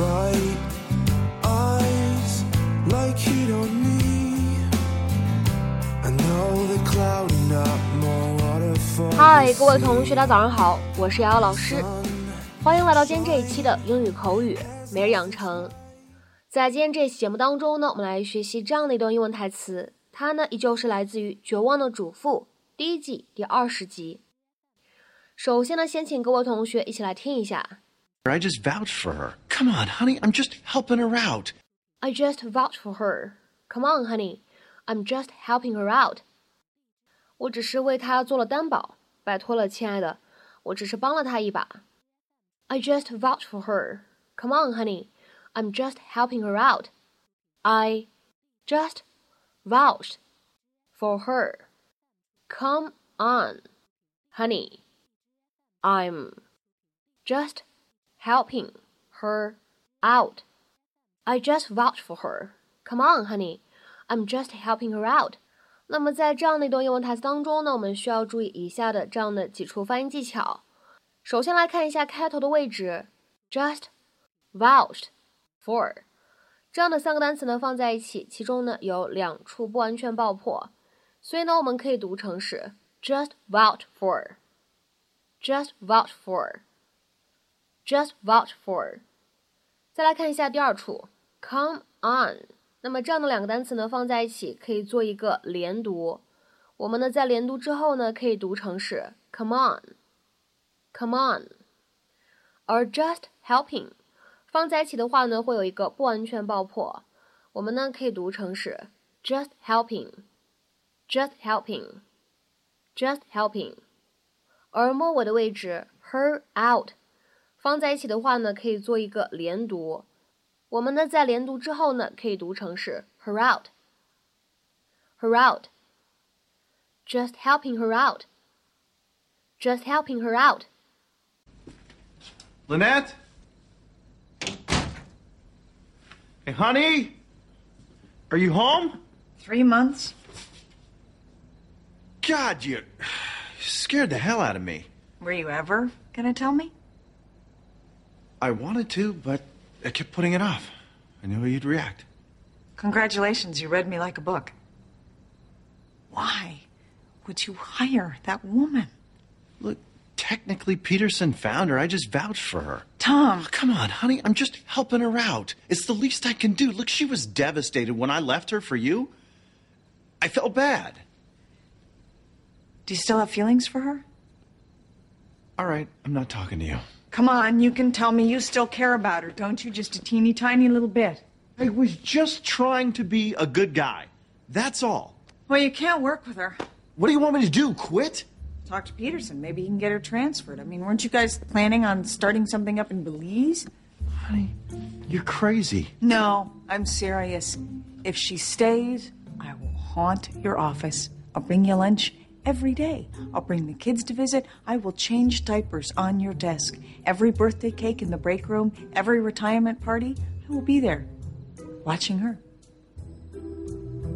bright eyes like heat on me. I know the cloud enough more waterfall. 嗨，各位同学，大家早上好，我是瑶瑶老师，欢迎来到今天这一期的英语口语每日养成。在今天这期节目当中呢，我们来学习这样的一段英文台词，它呢依旧是来自于《绝望的主妇》第一季第二十集。首先呢，先请各位同学一起来听一下。I just vouched for her. Come on, honey, I'm just helping her out. I just vouch for her. Come on, honey, I'm just helping her out. 我只是为她做了担保，拜托了，亲爱的，我只是帮了她一把。I just vouch for her. Come on, honey, I'm just helping her out. I just vouched for her. Come on, honey, I'm just helping her out. I just vouch for her. Come on, honey, I'm just helping her out. 那么在这样的一段英文台词当中呢，我们需要注意以下的这样的几处发音技巧。首先来看一下开头的位置，just vouched for 这样的三个单词呢放在一起，其中呢有两处不完全爆破，所以呢我们可以读成是 just vouch for，just vouch for。just vouch for。 再来看一下第二处，come on。那么这样的两个单词呢放在一起可以做一个连读。我们呢在连读之后呢可以读成是 come on，come on。而 just helping 放在一起的话呢会有一个不完全爆破，我们呢可以读成是 just helping，just helping，just helping。而末尾的位置 her out。放在一起的话呢，可以做一个连读。我们呢在连读之后呢，可以读成是 her out，her out，just helping her out，just helping her out。 Lynette? Hey, honey? Are you home? Three months? God, you scared the hell out of me. Were you ever gonna tell me? I wanted to, but I kept putting it off. I knew how you'd react. Congratulations, you read me like a book. Why would you hire that woman? Look, technically, Peterson found her. I just vouched for her. Tom, Oh, come on, honey. I'm just helping her out. It's the least I can do. Look, she was devastated when I left her for you. I felt bad. do you still have feelings for her? All right, I'm not talking to you. Come on, you can tell me you still care about her, don't you? Just a teeny tiny little bit. I was just trying to be a good guy. That's all. Well, you can't work with her. What do you want me to do? Quit? Talk to Peterson. Maybe he can get her transferred. I mean, weren't you guys planning on starting something up in Belize? Honey, you're crazy. No, I'm serious. If she stays, I will haunt your office. I'll bring you lunch every day. I'll bring the kids to visit. I will change diapers on your desk. Every birthday cake in the break room, every retirement party, I will be there, watching her.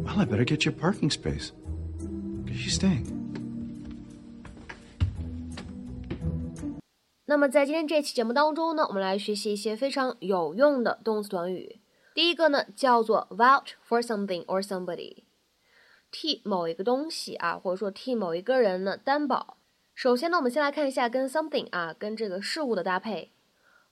Well, I better get you a parking space. Because she's staying. 那么在今天这期节目当中呢，我们来学习一些非常有用的动词短语。第一个呢叫做 vouch for something or somebody， 替某一个东西啊，或者说替某一个人呢担保。首先呢，我们先来看一下跟 something 啊，跟这个事物的搭配。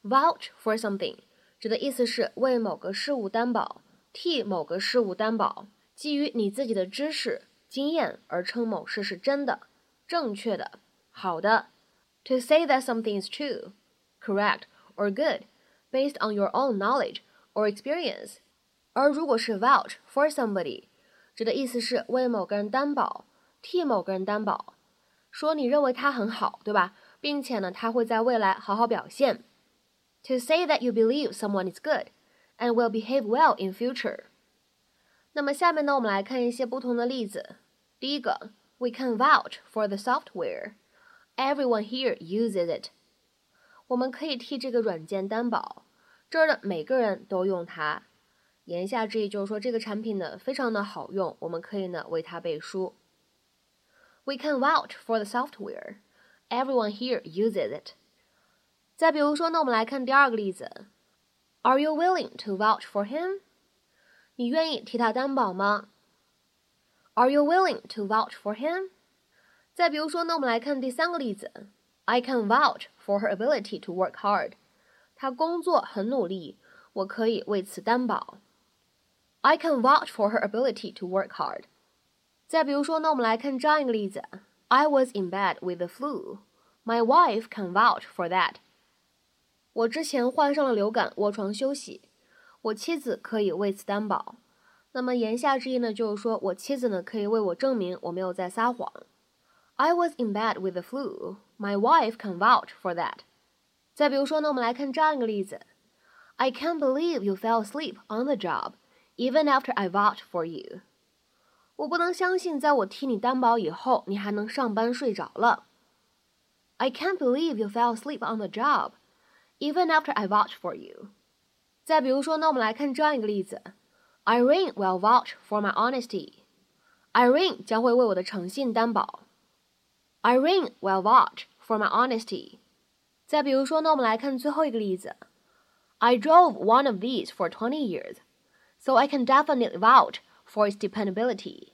vouch for something 指的意思是为某个事物担保，替某个事物担保，基于你自己的知识、经验而称某事是真的、正确的、好的。To say that something is true, correct, or good, based on your own knowledge or experience。而如果是 vouch for somebody，指的意思是为某个人担保，替某个人担保，说你认为他很好，对吧？并且呢，他会在未来好好表现。To say that you believe someone is good and will behave well in future。那么下面呢，我们来看一些不同的例子。第一个，We can vouch for the software。Everyone here uses it。我们可以替这个软件担保，这儿的每个人都用它。言下之意就是说，这个产品呢非常的好用，我们可以呢为它背书。We can vouch for the software. Everyone here uses it. 再比如说呢，我们来看第二个例子 Are you willing to vouch for him？你愿意替他担保吗？Are you willing to vouch for him？再比如说呢，我们来看第三个例子。I can vouch for her ability to work hard。她工作很努力，我可以为此担保。I can vouch for her ability to work hard。再比如说呢，我们来看这样一个例子：I was in bed with the flu. My wife can vouch for that. 我之前患上了流感，卧床休息。我妻子可以为此担保。那么言下之意呢，就是说我妻子呢可以为我证明我没有在撒谎。I was in bed with the flu. My wife can vouch for that. 再比如说呢，我们来看这样一个例子：I can't believe you fell asleep on the job, even after I vouched for you. 我不能相信，在我替你担保以后，你还能上班睡着了。I can't believe you fell asleep on the job, even after I vouched for you. 再比如说呢，我们来看这样一个例子：Irene will vouch for my honesty. Irene 将会为我的诚信担保。Irene will vouch for my honesty. 再比如说呢，我们来看最后一个例子：I drove one of these for twenty years, so I can definitely vouch for its dependability.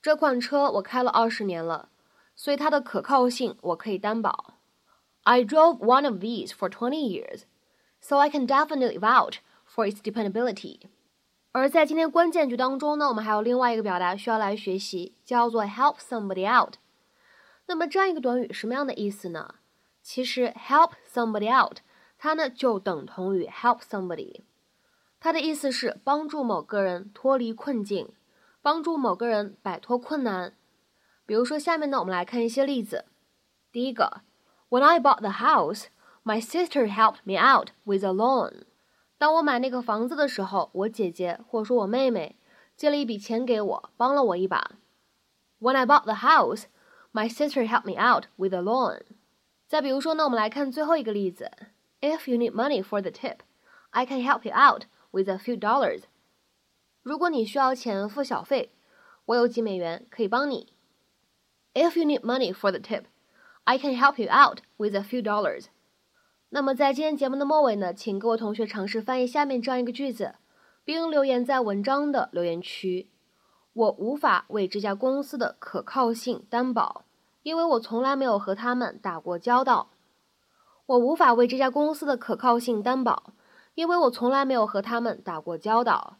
这款车我开了二十年了。所以它的可靠性我可以担保。I drove one of these for twenty years, so I can definitely vouch for its dependability. 而在今天关键句当中呢，我们还有另外一个表达需要来学习，叫做 help somebody out。那么这样一个短语什么样的意思呢？其实 help somebody out，它呢就等同于 help somebody， 它的意思是帮助某个人脱离困境，帮助某个人摆脱困难。比如说，下面呢，我们来看一些例子。第一个，When I bought the house, my sister helped me out with a loan。当我买那个房子的时候，我姐姐或者说我妹妹借了一笔钱给我，帮了我一把。When I bought the house, my sister helped me out with a loan。再比如说呢，我们来看最后一个例子。If you need money for the tip, I can help you out with a few dollars。如果你需要钱付小费，我有几美元可以帮你。If you need money for the tip, I can help you out with a few dollars. 那么在今天节目的末尾呢，请各位同学尝试翻译下面这样一个句子，并留言在文章的留言区。我无法为这家公司的可靠性担保，因为我从来没有和他们打过交道。我无法为这家公司的可靠性担保，因为我从来没有和他们打过交道。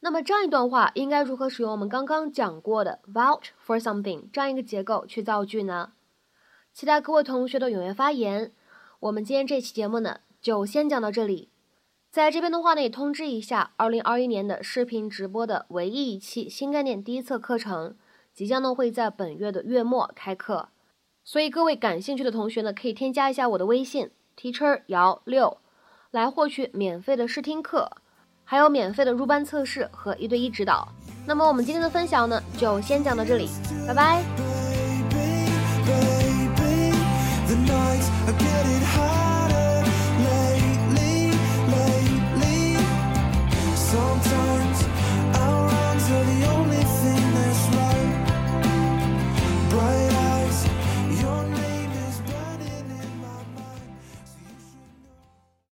那么这样一段话应该如何使用我们刚刚讲过的 vouch for something 这样一个结构去造句呢？期待各位同学的踊跃发言。我们今天这期节目呢就先讲到这里。在这边的话呢也通知一下，二零二一年的视频直播的唯一一期新概念第一册课程即将呢会在本月的月末开课，所以各位感兴趣的同学呢可以添加一下我的微信 teacher 姚六来获取免费的试听课。还有免费的入班测试和一对一指导。那么我们今天的分享呢，就先讲到这里，拜拜。